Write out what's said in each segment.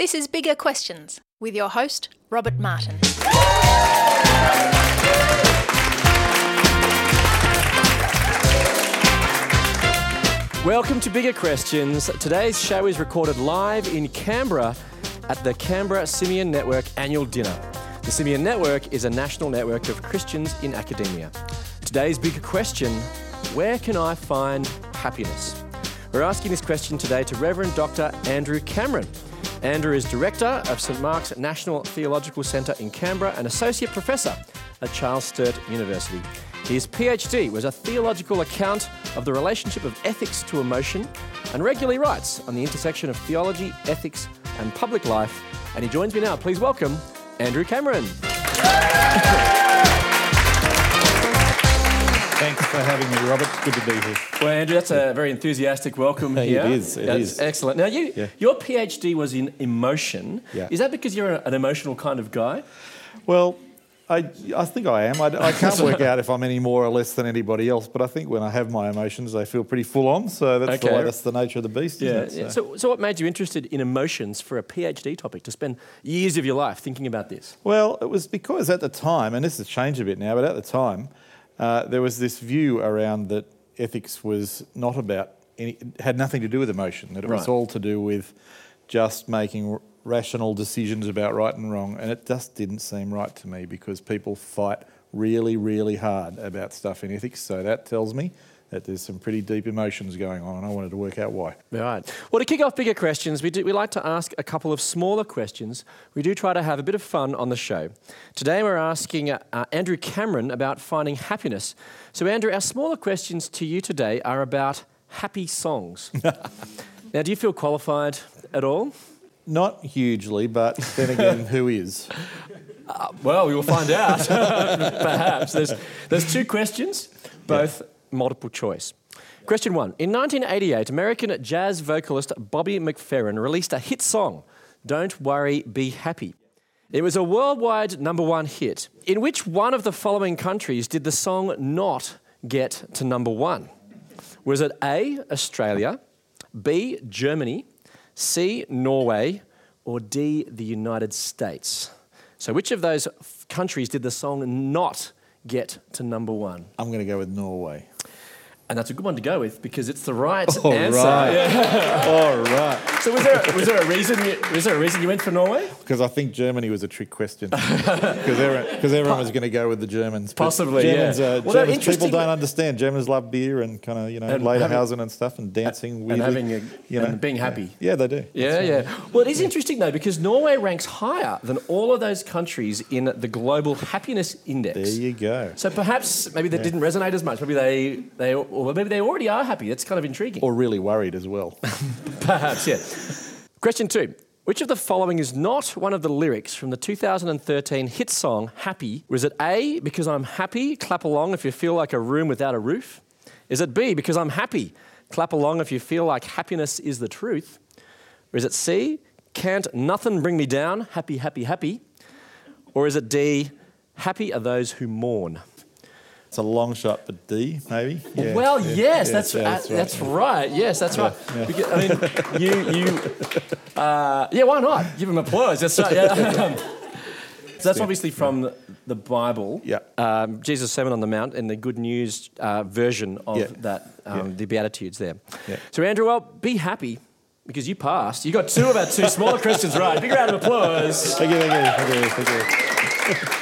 This is Bigger Questions with your host, Robert Martin. Welcome to Bigger Questions. Today's show is recorded live in Canberra at the Canberra Simeon Network annual dinner. The Simeon Network is a national network of Christians in academia. Today's bigger question where can I find happiness? We're asking this question today to Reverend Dr. Andrew Cameron. Andrew is Director of St Mark's National Theological Centre in Canberra and Associate Professor at Charles Sturt University. His PhD was a theological account of the relationship of ethics to emotion and regularly writes on the intersection of theology, ethics, and public life. And he joins me now. Please welcome Andrew Cameron. Thanks for having me, Robert. Good to be here. Well, Andrew, that's a very enthusiastic welcome It here. is, it that's is. excellent. Now, you, Yeah. your PhD was in emotion. Yeah. Is that because you're an emotional kind of guy? Well, I, I think I am. I, I can't work out if I'm any more or less than anybody else, but I think when I have my emotions, they feel pretty full on. So that's, the, way, that's the nature of the beast, isn't it? yeah. So, so, what made you interested in emotions for a PhD topic to spend years of your life thinking about this? Well, it was because at the time, and this has changed a bit now, but at the time, uh, there was this view around that ethics was not about any, had nothing to do with emotion, that it was all to do with just making r- rational decisions about right and wrong. And it just didn't seem right to me because people fight really, really hard about stuff in ethics. So that tells me that there's some pretty deep emotions going on, and I wanted to work out why. Right. Well, to kick off bigger questions, we, do, we like to ask a couple of smaller questions. We do try to have a bit of fun on the show. Today, we're asking uh, uh, Andrew Cameron about finding happiness. So, Andrew, our smaller questions to you today are about happy songs. now, do you feel qualified at all? Not hugely, but then again, who is? Well, we will find out. Perhaps. There's, there's two questions, both multiple choice. Question one. In 1988, American jazz vocalist Bobby McFerrin released a hit song, Don't Worry, Be Happy. It was a worldwide number one hit. In which one of the following countries did the song not get to number one? Was it A, Australia, B, Germany, C, Norway, or D, the United States? So, which of those f- countries did the song not get to number one? I'm going to go with Norway. And that's a good one to go with because it's the right All answer. right. Yeah. All right. So, was there, was there a reason? You, was there a reason you went for Norway? Because I think Germany was a trick question. Because everyone, everyone was going to go with the Germans. Possibly, yeah. Uh, Well, Germans interesting- people don't understand. Germans love beer and kind of, you know, And having- housing and stuff and dancing and weirdly. having a- you know. and being happy. Yeah, they do. Yeah, yeah. Well, it is interesting though because Norway ranks higher than all of those countries in the Global Happiness Index. There you go. So perhaps maybe that didn't resonate as much. Maybe they, they, or maybe they already are happy. That's kind of intriguing. Or really worried as well. Perhaps, yeah. Question two. Which of the following is not one of the lyrics from the 2013 hit song Happy? Was it A, because I'm happy, clap along if you feel like a room without a roof? Is it B, because I'm happy, clap along if you feel like happiness is the truth? Or is it C, can't nothing bring me down, happy, happy, happy? Or is it D, happy are those who mourn? It's a long shot, for D, maybe? Yeah, Well, yeah, yes, yeah, that's, uh, that's right. Yes, that's right. Because, I mean, you, you, uh, yeah, why not? Give him applause. That's right. Yeah. so that's obviously from the, the Bible. Yeah. Um, Jesus' Sermon on the Mount and the Good News uh, version of that, um, the Beatitudes there. Yeah. So, Andrew, well, be happy because you passed. You got two of our two smaller questions right. Big round of applause. Thank you, thank you, thank you, thank you.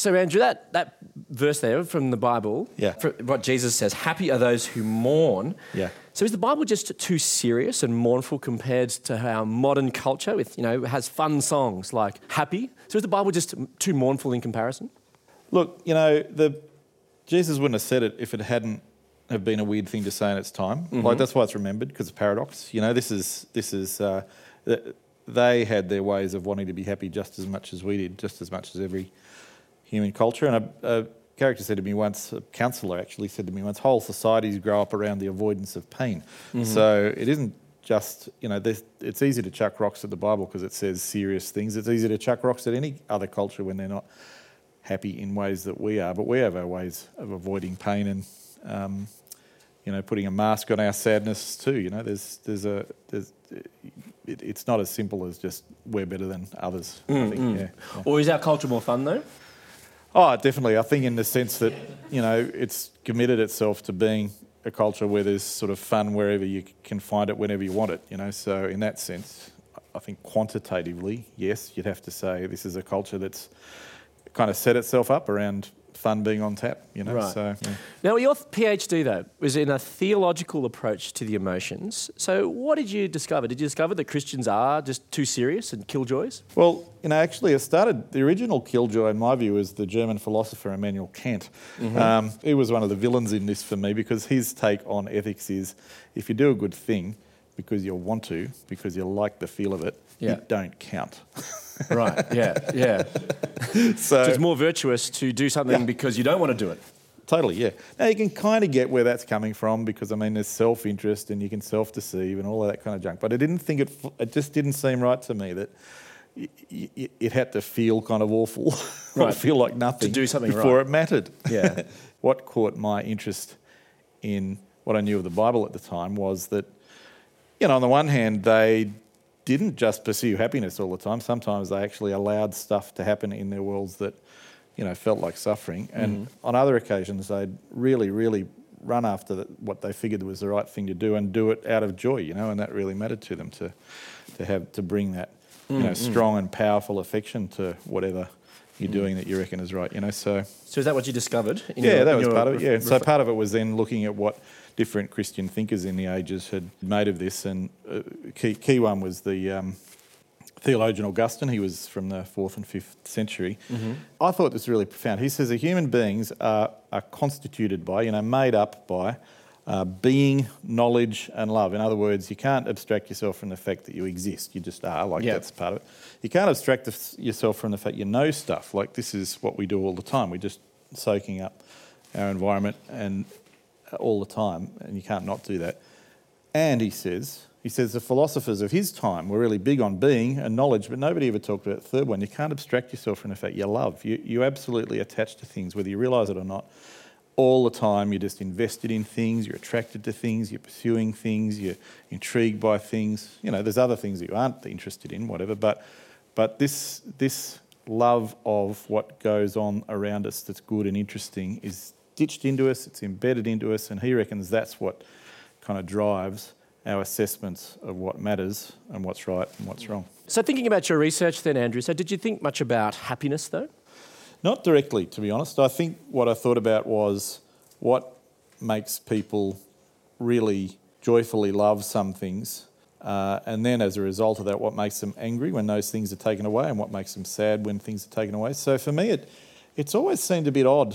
So, Andrew, that, that verse there from the Bible, Yeah. what Jesus says, happy are those who mourn. Yeah. So, is the Bible just too serious and mournful compared to our modern culture with, you know, has fun songs like happy? So, is the Bible just too mournful in comparison? Look, you know, the Jesus wouldn't have said it if it hadn't have been a weird thing to say in its time. Like that's why it's remembered because of paradox. You know, this is this is uh, they had their ways of wanting to be happy just as much as we did, just as much as every human culture. And a, a character said to me once, a counsellor actually said to me once, whole societies grow up around the avoidance of pain. So it isn't just, you know, it's easy to chuck rocks at the Bible because it says serious things. It's easy to chuck rocks at any other culture when they're not happy in ways that we are. But we have our ways of avoiding pain and, um, you know, putting a mask on our sadness too. You know, there's there's a there's it, it's not as simple as just we're better than others. I think, yeah. yeah. Or is our culture more fun though? Oh, definitely. I think in the sense that you know it's committed itself to being a culture where there's sort of fun wherever you can find it, whenever you want it. You know, so in that sense, I think quantitatively, yes, you'd have to say this is a culture that's kind of set itself up around fun being on tap, you know. Right. So yeah. Now, your PhD though was in a theological approach to the emotions. So, what did you discover? Did you discover that Christians are just too serious and killjoys? Well, you know, actually, it started. The original killjoy, in my view, is the German philosopher Immanuel Kant. Mm-hmm. Um, he was one of the villains in this for me because his take on ethics is, if you do a good thing because you want to, because you like the feel of it, yeah. it don't count. right. Yeah. Yeah. so, so, it's more virtuous to do something yeah. because you don't want to do it. Totally. Yeah. Now you can kind of get where that's coming from because I mean there's self-interest and you can self-deceive and all of that kind of junk. But I didn't think it. It just didn't seem right to me that it had to feel kind of awful, right. feel like nothing to do something before right. it mattered. Yeah. what caught my interest in what I knew of the Bible at the time was that, you know, on the one hand they didn't just pursue happiness all the time. Sometimes they actually allowed stuff to happen in their worlds that, you know, felt like suffering. And mm. on other occasions, they'd really, really run after the, what they figured was the right thing to do and do it out of joy, you know, and that really mattered to them to, to have to bring that, you mm, know, mm. strong and powerful affection to whatever you're mm. doing that you reckon is right, you know. So, so is that what you discovered? yeah, your, that was part of it. Yeah, ref- so part of it was then looking at what different Christian thinkers in the ages had made of this, and uh, key, key one was the um, theologian Augustine. He was from the fourth and fifth century. Mm-hmm. I thought this was really profound. He says that human beings are, are constituted by, you know, made up by. Uh, being, knowledge, and love. In other words, you can't abstract yourself from the fact that you exist. You just are, like yep. that's part of it. You can't abstract yourself from the fact you know stuff. Like this is what we do all the time. We're just soaking up our environment and all the time, and you can't not do that. And he says, he says the philosophers of his time were really big on being and knowledge, but nobody ever talked about the third one. You can't abstract yourself from the fact you love. You, you absolutely attach to things, whether you realise it or not. All the time, you're just invested in things, you're attracted to things, you're pursuing things, you're intrigued by things. You know, there's other things that you aren't interested in, whatever, but, but this, this love of what goes on around us that's good and interesting is stitched into us, it's embedded into us, and he reckons that's what kind of drives our assessments of what matters and what's right and what's wrong. So, thinking about your research then, Andrew, so did you think much about happiness though? Not directly, to be honest. I think what I thought about was what makes people really joyfully love some things. Uh, and then, as a result of that, what makes them angry when those things are taken away, and what makes them sad when things are taken away. So, for me, it, it's always seemed a bit odd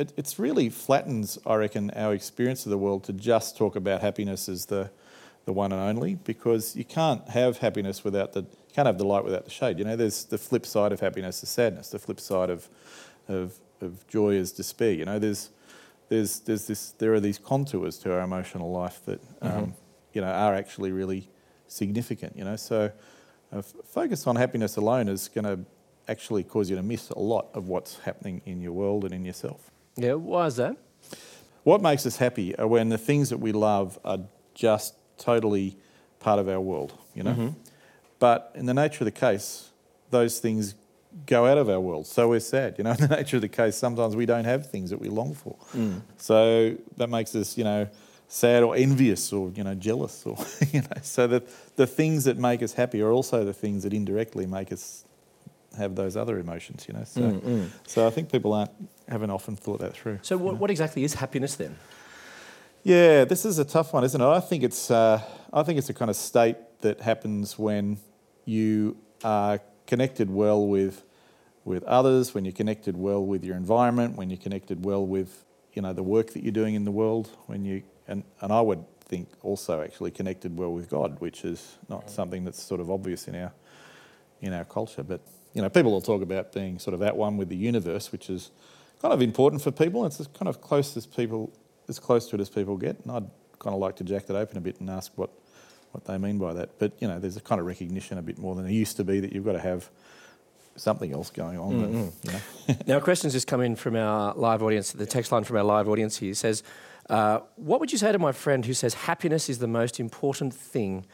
it it's really flattens, I reckon, our experience of the world to just talk about happiness as the, the one and only because you can't have happiness without the you can't have the light without the shade. You know, there's the flip side of happiness is sadness. The flip side of of, of joy is despair. You know, there's there's there's this there are these contours to our emotional life that um, mm-hmm. you know are actually really significant. You know, so uh, focus on happiness alone is going to actually cause you to miss a lot of what's happening in your world and in yourself. Yeah, why is that? What makes us happy are when the things that we love are just totally part of our world, you know. Mm-hmm. But in the nature of the case, those things go out of our world. So we're sad, you know. In the nature of the case, sometimes we don't have things that we long for. Mm. So that makes us, you know, sad or envious or you know jealous or you know. So the the things that make us happy are also the things that indirectly make us have those other emotions, you know. So, mm, mm. so I think people aren't haven't often thought that through. So, what, what exactly is happiness then? Yeah, this is a tough one, isn't it? I think it's uh, I think it's a kind of state that happens when you are connected well with with others, when you're connected well with your environment, when you're connected well with you know the work that you're doing in the world, when you and, and I would think also actually connected well with God, which is not something that's sort of obvious in our in our culture, but you know, people will talk about being sort of at one with the universe, which is kind of important for people. It's as kind of close as people, as close to it as people get. And I'd kind of like to jack that open a bit and ask what, what they mean by that. But you know, there's a kind of recognition a bit more than it used to be that you've got to have something else going on. Mm-hmm. That, you know. now, a questions just come in from our live audience. The text line from our live audience here says, Uh, what would you say to my friend who says happiness is the most important thing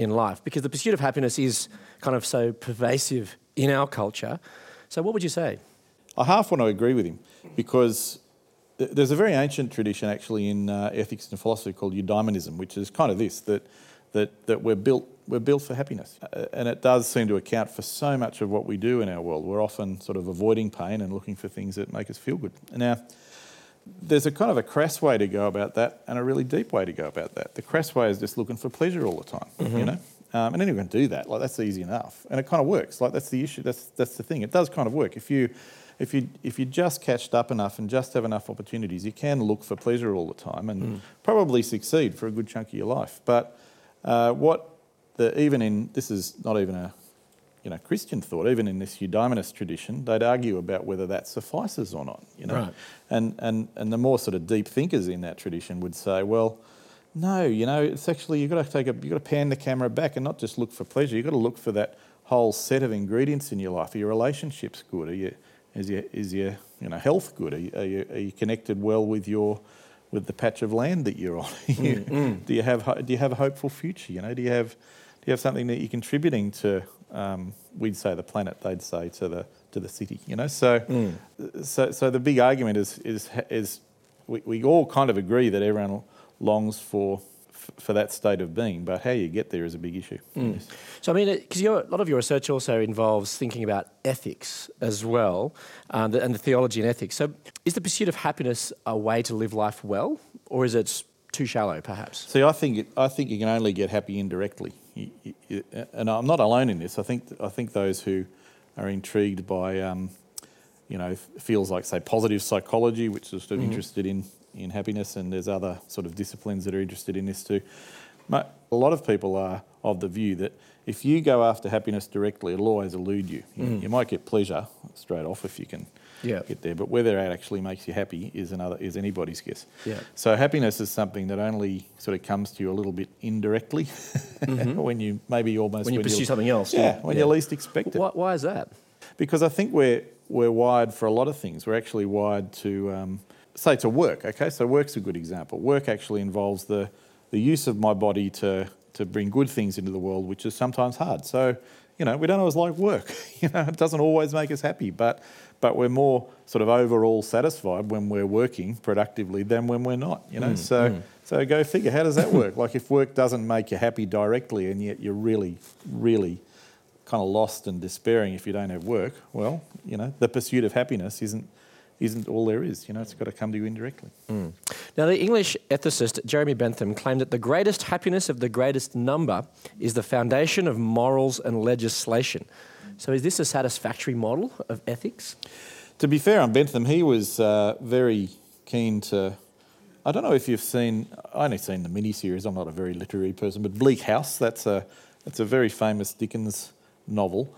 in life? Because the pursuit of happiness is kind of so pervasive in our culture. So, what would you say? I half want to agree with him because there's a very ancient tradition actually in uh, ethics and philosophy called eudaimonism, which is kind of this that that, that we're built we're built for happiness, uh, and it does seem to account for so much of what we do in our world. We're often sort of avoiding pain and looking for things that make us feel good. Now, there's a kind of a crass way to go about that, and a really deep way to go about that. The crass way is just looking for pleasure all the time, mm-hmm. you know. Um, and anyone can do that. Like that's easy enough, and it kind of works. Like that's the issue. That's that's the thing. It does kind of work if you if you if you just catched up enough and just have enough opportunities, you can look for pleasure all the time and mm. probably succeed for a good chunk of your life. But uh, what the, even in this is not even a you know Christian thought. Even in this eudaimonist tradition, they'd argue about whether that suffices or not. You know, right. and and and the more sort of deep thinkers in that tradition would say, well. No, you know, it's actually you've got to take a, you've got to pan the camera back and not just look for pleasure. You've got to look for that whole set of ingredients in your life. Are your relationships good? Are you, is your is your you know health good? Are you, are you, are you connected well with your with the patch of land that you're on? mm, mm. Do you have do you have a hopeful future? You know, do you have you have something that you're contributing to? Um, we'd say the planet, they'd say to the to the city. You know, so mm. so so the big argument is is is we, we all kind of agree that everyone longs for for that state of being, but how you get there is a big issue. Mm. So, I mean, because a lot of your research also involves thinking about ethics as well, um, and the theology and ethics. So, is the pursuit of happiness a way to live life well, or is it too shallow, perhaps? See, I think it, I think you can only get happy indirectly, and I'm not alone in this. I think I think those who are intrigued by, um, you know, feels like say positive psychology, which is sort of mm-hmm. interested in in happiness, and there's other sort of disciplines that are interested in this too. But A lot of people are of the view that if you go after happiness directly, it'll always elude you. You, mm. you might get pleasure straight off if you can yeah. get there, but whether that actually makes you happy is another is anybody's guess. Yeah. So happiness is something that only sort of comes to you a little bit indirectly mm-hmm. when you maybe almost when you when pursue something else. Yeah, when yeah. you least expect it. Why, why, is that? Because I think we're we're wired for a lot of things. We're actually wired to um, say to work, okay? So work's a good example. Work actually involves the, the use of my body to, to bring good things into the world, which is sometimes hard. So, you know, we don't always like work. you know, it doesn't always make us happy, but, but we're more sort of overall satisfied when we're working productively than when we're not, you know? Mm, so, mm. so go figure, how does that work? like if work doesn't make you happy directly and yet you're really, really kind of lost and despairing if you don't have work, well, you know, the pursuit of happiness isn't isn't all there is. You know, it's got to come to you indirectly. Mm. Now, the English ethicist Jeremy Bentham claimed that the greatest happiness of the greatest number is the foundation of morals and legislation. So, is this a satisfactory model of ethics? To be fair on Bentham, he was uh, very keen to. I don't know if you've seen. I only seen the miniseries. I'm not a very literary person, but Bleak House. That's a that's a very famous Dickens novel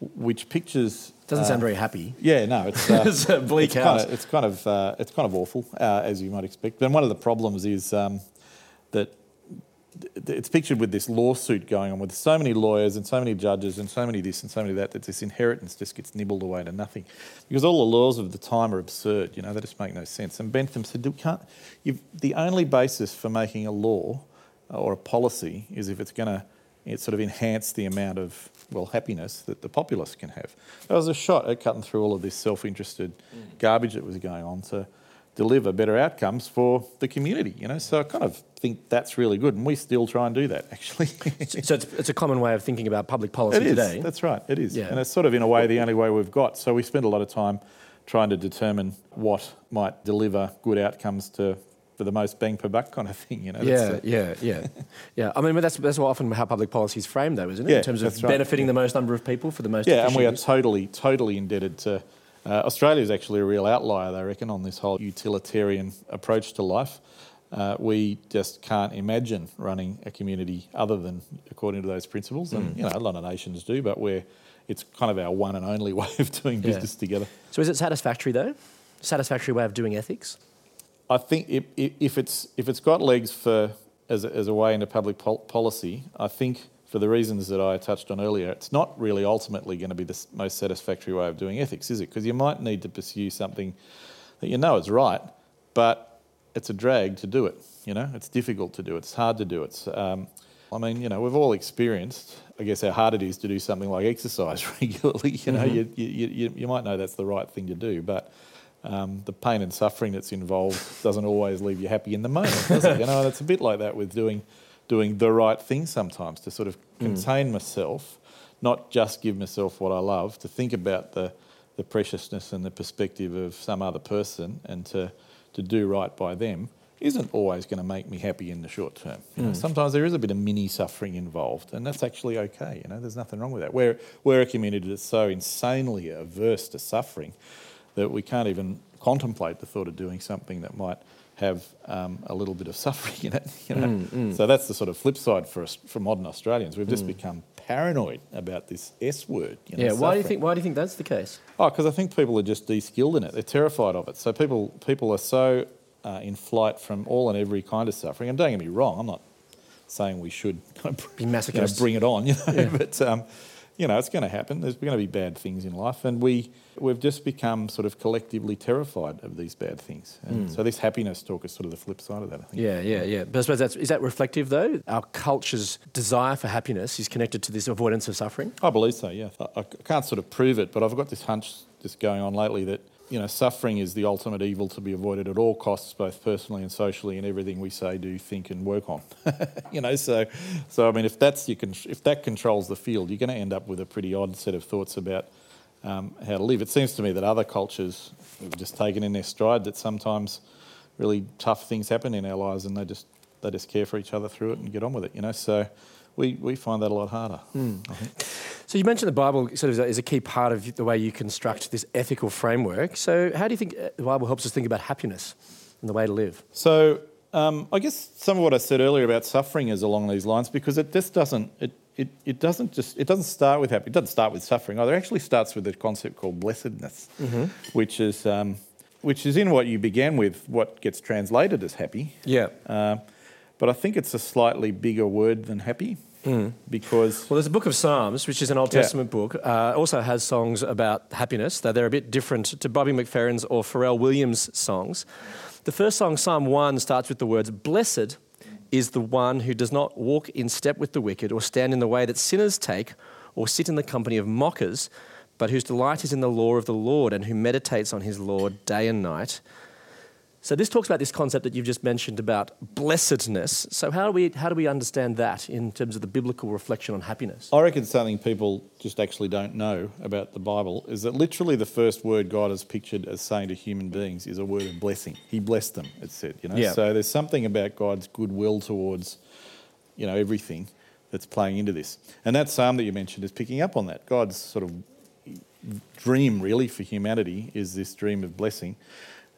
which pictures doesn't uh, sound very happy. Yeah, no, it's, uh, it's a bleak it's house. Kind of, it's kind of uh, it's kind of awful, uh, as you might expect. And one of the problems is um, that it's pictured with this lawsuit going on with so many lawyers and so many judges and so many this and so many that that this inheritance just gets nibbled away to nothing because all the laws of the time are absurd. You know, they just make no sense. And Bentham said, you can't, the only basis for making a law or a policy is if it's going to it sort of enhance the amount of well happiness that the populace can have. That was a shot at cutting through all of this self-interested mm. garbage that was going on to deliver better outcomes for the community. You know, so I kind of think that's really good, and we still try and do that actually. so it's, it's, a common way of thinking about public policy it is. today. That's right. It is, yeah. and it's sort of in a way the only way we've got. So we spend a lot of time trying to determine what might deliver good outcomes to for the most bang per buck kind of thing, you know. Yeah, yeah, yeah, yeah. I mean, that's that's often how public policy is framed, though, isn't it? Yeah, in terms of right. benefiting yeah. the most number of people for the most. Yeah, and we are totally, totally indebted to. Uh, Australia is actually a real outlier, they reckon, on this whole utilitarian approach to life. Uh, we just can't imagine running a community other than according to those principles, and mm. you know, a lot of nations do, but we're it's kind of our one and only way of doing business yeah. together. So, is it satisfactory though? Satisfactory way of doing ethics? I think if, if it's if it's got legs for as a, as a way into public pol- policy, I think for the reasons that I touched on earlier, it's not really ultimately going to be the most satisfactory way of doing ethics, is it? Because you might need to pursue something that you know is right, but it's a drag to do it. You know, it's difficult to do. It, it's hard to do. It's um, I mean, you know, we've all experienced, I guess, how hard it is to do something like exercise regularly. You know, mm-hmm. you, you, you, you might know that's the right thing to do, but um, the pain and suffering that's involved doesn't always leave you happy in the moment, does it? You know, it's a bit like that with doing doing the right thing sometimes to sort of mm. contain myself, not just give myself what I love, to think about the the preciousness and the perspective of some other person and to to do right by them isn't always going to make me happy in the short term. You know, mm. Sometimes there is a bit of mini suffering involved, and that's actually okay. You know, there's nothing wrong with that. We're, we're a community that's so insanely averse to suffering that we can't even contemplate the thought of doing something that might have um, a little bit of suffering in it. You know? Mm, mm. So that's the sort of flip side for us, for modern Australians. We've just mm. become paranoid about this S word. You know, yeah. Why do you think? Why do you think that's the case? Oh, because I think people are just de-skilled in it. They're terrified of it. So people people are so uh, in flight from all and every kind of suffering. And don't get me wrong, I'm not saying we should be masochist. You know, bring it on, you know, yeah. but um, you know, it's going to happen. There's going to be bad things in life, and we we've just become sort of collectively terrified of these bad things. And mm. so this happiness talk is sort of the flip side of that. I think. Yeah, yeah, yeah. But I suppose that's is that reflective though? Our culture's desire for happiness is connected to this avoidance of suffering. I believe so. Yeah, I, I can't sort of prove it, but I've got this hunch just going on lately that you know, suffering is the ultimate evil to be avoided at all costs, both personally and socially, in everything we say, do, think, and work on. you know, so, so I mean, if that's you can, if that controls the field, you're going to end up with a pretty odd set of thoughts about um, how to live. It seems to me that other cultures have just taken in their stride that sometimes really tough things happen in our lives, and they just they just care for each other through it and get on with it. You know, so we, we find that a lot harder. Mm. So you mentioned the Bible sort of is a key part of the way you construct this ethical framework. So how do you think uh, the Bible helps us think about happiness and the way to live? So um, I guess some of what I said earlier about suffering is along these lines because it just doesn't it, it, it doesn't just it doesn't start with happy it doesn't start with suffering either. It actually starts with a concept called blessedness, mm-hmm. which is um, which is in what you began with, what gets translated as happy. Yeah. Uh, but I think it's a slightly bigger word than happy. Mm. Because well, there's a book of Psalms, which is an Old Testament yeah. book. Uh, also has songs about happiness, though they're a bit different to Bobby McFerrin's or Pharrell Williams' songs. The first song, Psalm one, starts with the words "Blessed is the one who does not walk in step with the wicked, or stand in the way that sinners take, or sit in the company of mockers, but whose delight is in the law of the Lord, and who meditates on his law day and night." So this talks about this concept that you've just mentioned about blessedness. So how do we how do we understand that in terms of the biblical reflection on happiness? I reckon something people just actually don't know about the Bible is that literally the first word God has pictured as saying to human beings is a word of blessing. He blessed them, it said, you know. Yeah. So there's something about God's goodwill towards, you know, everything that's playing into this. And that psalm that you mentioned is picking up on that. God's sort of dream really for humanity is this dream of blessing.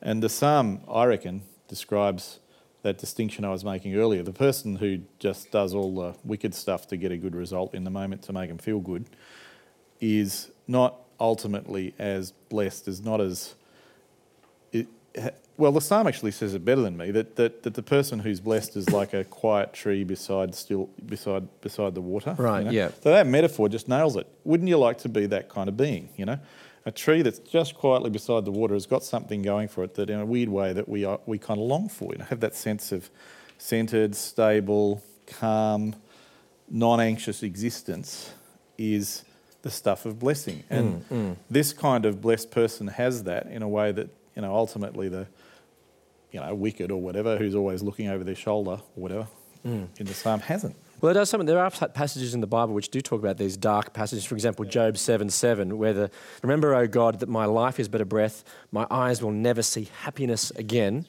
And the psalm, I reckon, describes that distinction I was making earlier. The person who just does all the wicked stuff to get a good result in the moment to make them feel good is not ultimately as blessed, is not as. It, well, the psalm actually says it better than me that, that, that the person who's blessed is like a quiet tree beside still beside beside the water. Right. You know? Yeah. So that metaphor just nails it. Wouldn't you like to be that kind of being? You know, a tree that's just quietly beside the water has got something going for it that, in a weird way, that we are, we kind of long for. You know, have that sense of centered, stable, calm, non-anxious existence is the stuff of blessing. And mm, mm. this kind of blessed person has that in a way that you know ultimately the you know wicked or whatever who's always looking over their shoulder or whatever mm. in the psalm hasn't. Well, it does something. There are passages in the Bible which do talk about these dark passages. For example, Job 7 7, where the Remember, O God, that my life is but a breath, my eyes will never see happiness again.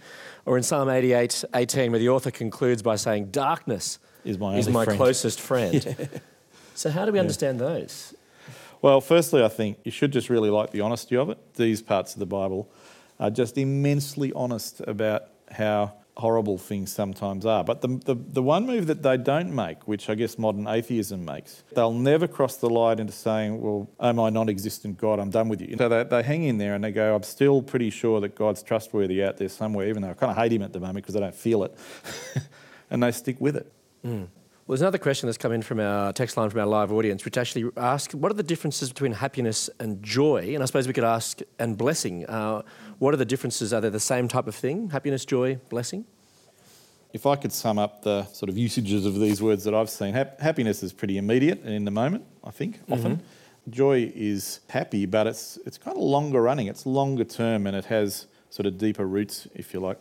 Or in Psalm 88 18, where the author concludes by saying, Darkness is my, is my friend. closest friend. yeah. So, how do we understand those? Well, firstly, I think you should just really like the honesty of it. These parts of the Bible are just immensely honest about how horrible things sometimes are. But the, the, the, one move that they don't make, which I guess modern atheism makes, they'll never cross the line into saying, well, oh my non existent God, I'm done with you. So they, they hang in there and they go, I'm still pretty sure that God's trustworthy out there somewhere, even though I kind of hate him at the moment because I don't feel it. and they stick with it. Mm. Well, there's another question that's come in from our text line from our live audience, which actually asks, what are the differences between happiness and joy? And I suppose we could ask, and blessing. Uh, what are the differences? Are they the same type of thing? Happiness, joy, blessing? If I could sum up the sort of usages of these words that I've seen, hap- happiness is pretty immediate and in the moment, I think, often. Joy is happy, but it's, it's kind of longer running, it's longer term, and it has sort of deeper roots, if you like.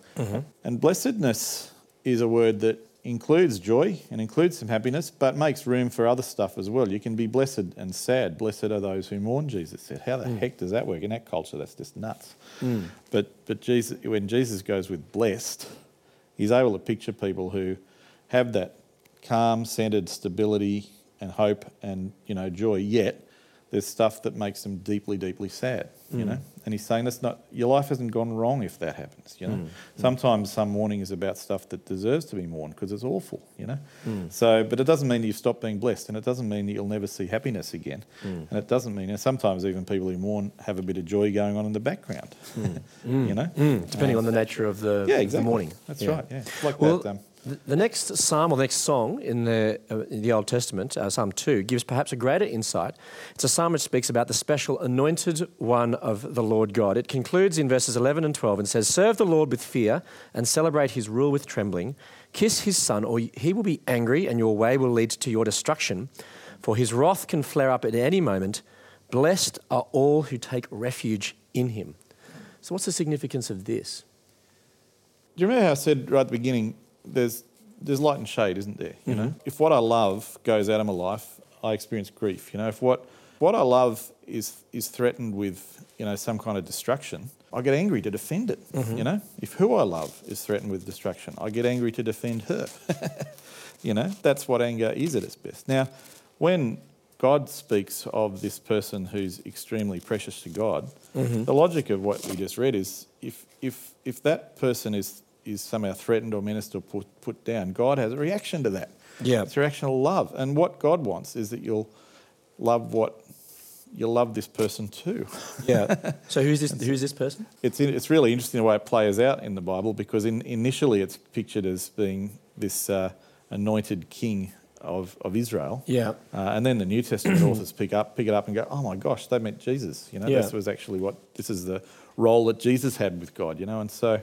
And blessedness is a word that includes joy and includes some happiness, but makes room for other stuff as well. You can be blessed and sad. Blessed are those who mourn, Jesus said. How the mm. heck does that work? In that culture, that's just nuts. Mm. But, but Jesus, when Jesus goes with blessed, he's able to picture people who have that calm, centered stability and hope and you know joy. Yet there's stuff that makes them deeply, deeply sad. You mm. know, and he's saying that's not your life hasn't gone wrong if that happens. You know, mm. sometimes some mourning is about stuff that deserves to be mourned because it's awful. You know, mm. so but it doesn't mean you've stopped being blessed, and it doesn't mean that you'll never see happiness again, and it doesn't mean. And sometimes even people who mourn have a bit of joy going on in the background. you know, Depending on the nature of the, yeah, the exactly. mourning. That's Yeah. right. Yeah, like Well, that. Um, the, next psalm or the next song in the, uh, in the Old Testament, uh, Psalm 2, gives perhaps a greater insight. It's a psalm which speaks about the special anointed one of the Lord God. It concludes in verses 11 and 12 and says, Serve the Lord with fear and celebrate his rule with trembling. Kiss his son, or he will be angry and your way will lead to your destruction. For his wrath can flare up at any moment. Blessed are all who take refuge in him. So, what's the significance of this? Do you remember how I said right at the beginning? There's there's light and shade, isn't there? You know, mm-hmm. if what I love goes out of my life, I experience grief. You know, if what what I love is is threatened with you know some kind of destruction, I get angry to defend it. Mm-hmm. You know, if who I love is threatened with destruction, I get angry to defend her. you know, that's what anger is at its best. Now, when God speaks of this person who's extremely precious to God, mm-hmm. the logic of what we just read is if if if that person is is somehow threatened or menaced or put, put down, God has a reaction to that. Yeah. It's a reaction of love. And what God wants is that you'll love what you'll love this person too. Yeah. so, who's this, who's this person? It's, it's really interesting the way it plays out in the Bible because in, initially it's pictured as being this uh, anointed king of, of Israel. Yeah. Uh, and then the New Testament authors pick up pick it up and go, oh my gosh, they meant Jesus. You know, Yeah. this was actually what this is the role that Jesus had with God. You know, and so,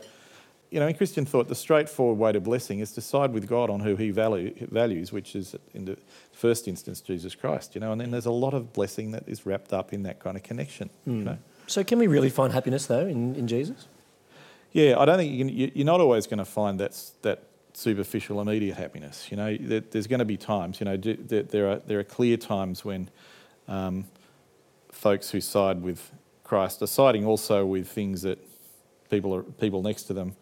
you know, in Christian thought, the straightforward way to blessing is to side with God on who He value, values, which is in the first instance Jesus Christ. You know, and then there's a lot of blessing that is wrapped up in that kind of connection. You know. So, can we really find happiness, though, in, in Jesus? Yeah, I don't think you can, you- you're not always going to find that that superficial immediate happiness. You know, there, there's going to be times. You know, there, there are there are clear times when um, folks who side with Christ are siding also with things that people are, people next to them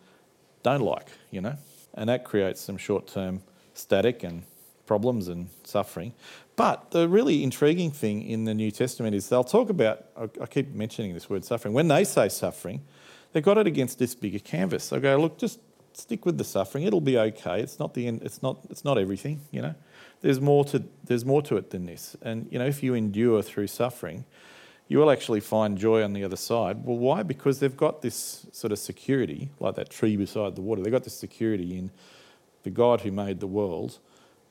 don't like. You know, and that creates some short-term static and problems and suffering. But the really intriguing thing in the New Testament is they'll talk about. I, I keep mentioning this word suffering. When they say suffering, they've got it against this bigger canvas. They go, look, just stick with the suffering. It'll be okay. It's not the end. It's not. It's not everything. You know, there's more to. There's more to it than this. And you know, if you endure through suffering, you will actually find joy on the other side. Well, why? Because they've got this sort of security, like that tree beside the water. They've got this security in the God who made the world,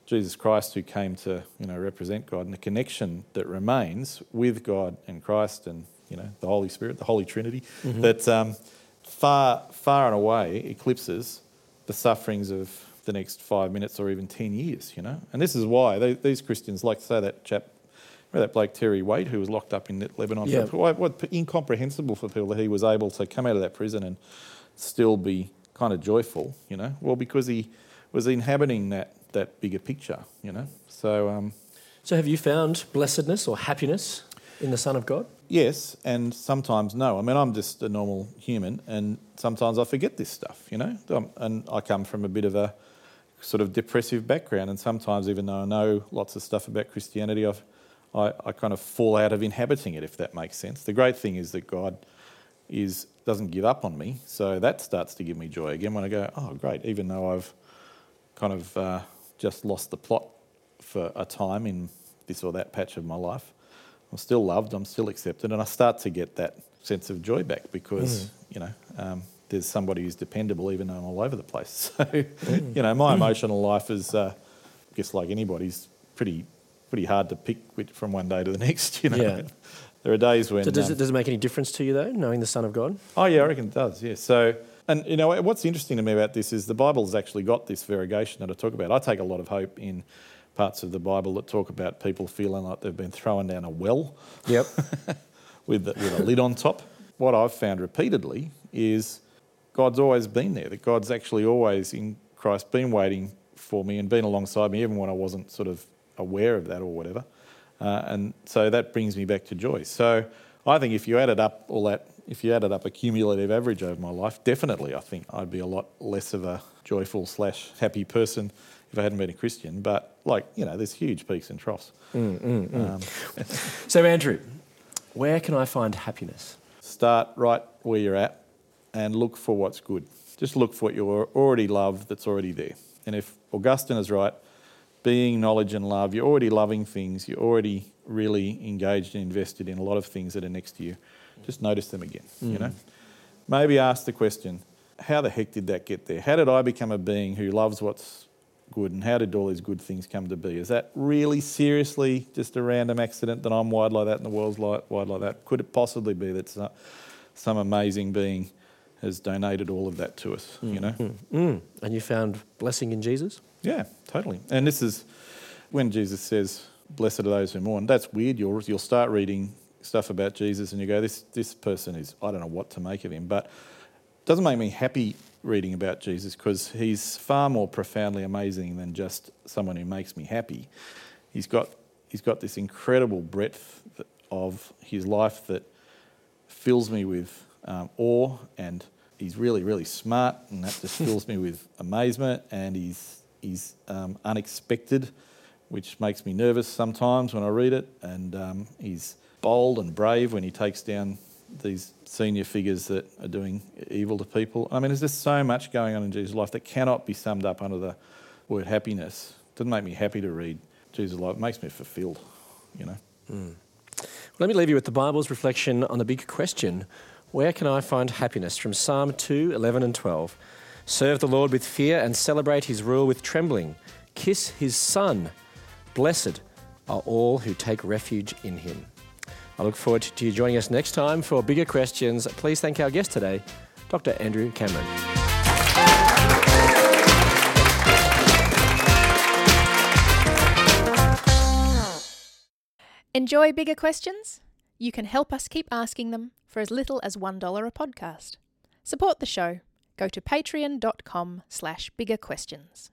Jesus Christ who came to you know represent God, and the connection that remains with God and Christ and you know the Holy Spirit, the Holy Trinity, that um, far far and away eclipses the sufferings of the next five minutes or even ten years. You know, and this is why they, these Christians, like to say that chap. Remember that bloke Terry Waite who was locked up in Lebanon? Yeah. What, what incomprehensible for people that he was able to come out of that prison and still be kind of joyful, you know? Well, because he was inhabiting that, that bigger picture, you know? So, um, So, have you found blessedness or happiness in the Son of God? yes, and sometimes no. I mean, I'm just a normal human, and sometimes I forget this stuff, you know? Um, And I come from a bit of a sort of depressive background, and sometimes, even though I know lots of stuff about Christianity, I've, I, I kind of fall out of inhabiting it, if that makes sense. The great thing is that God is doesn't give up on me, so that starts to give me joy again when I go, oh, great, even though I've kind of uh, just lost the plot for a time in this or that patch of my life. I'm still loved, I'm still accepted, and I start to get that sense of joy back because, you know, um, there's somebody who's dependable even though I'm all over the place. So, you know, my emotional life is uh, guess like anybody's pretty pretty hard to pick which, from one day to the next. You know, Yeah. there are days when. So does um, it, does it make any difference to you though, knowing the Son of God? Oh yeah, I reckon it does. Yeah. So, and you know what's interesting to me about this is the Bible's actually got this variegation that I talk about. I take a lot of hope in parts of the Bible that talk about people feeling like they've been thrown down a well Yep. with the, with a lid on top. What I've found repeatedly is God's always been there. That God's actually always in Christ been waiting for me and been alongside me, even when I wasn't sort of aware of that or whatever. Uh, and so that brings me back to joy. So I think if you added up all that, if you added up a cumulative average over my life, definitely I think I'd be a lot less of a joyful slash happy person if I hadn't been a Christian. But like you know, there's huge peaks and troughs. Um, So Andrew, where can I find happiness? start right where you're at and look for what's good. Just look for what you already love that's already there. And if Augustine is right, being knowledge and love, you're already loving things, you're already really engaged and invested in a lot of things that are next to you. Just notice them again, you mm. know? Maybe ask the question, how the heck did that get there? How did I become a being who loves what's good and how did all these good things come to be? Is that really seriously just a random accident that I'm wide like that and the world's wide like that? Could it possibly be that some amazing being has donated all of that to us, you know? Mm. And you found blessing in Jesus? Yeah, totally. And this is when Jesus says, "Blessed are those who mourn." That's weird. You'll you'll start reading stuff about Jesus, and you go, "This this person is I don't know what to make of him," but it doesn't make me happy reading about Jesus because he's far more profoundly amazing than just someone who makes me happy. He's got he's got this incredible breadth of his life that fills me with um, awe and he's really really smart and that just fills me with amazement and he's he's um, unexpected which makes me nervous sometimes when I read it and um, he's bold and brave when he takes down these senior figures that are doing evil to people. I mean there's just so much going on in Jesus' life that cannot be summed up under the word happiness. It doesn't make me happy to read Jesus' life. It makes me fulfilled, you know. Let me leave you with the Bible's reflection on the big question Where can I find happiness? from Psalm 2 11 and 12. Serve the Lord with fear and celebrate his rule with trembling. Kiss his son. Blessed are all who take refuge in him. I look forward to you joining us next time for bigger questions. Please thank our guest today, Dr. Andrew Cameron. Enjoy bigger questions? You can help us keep asking them for as little as $1 a podcast. Support the show. Go to patreon.com slash bigger questions.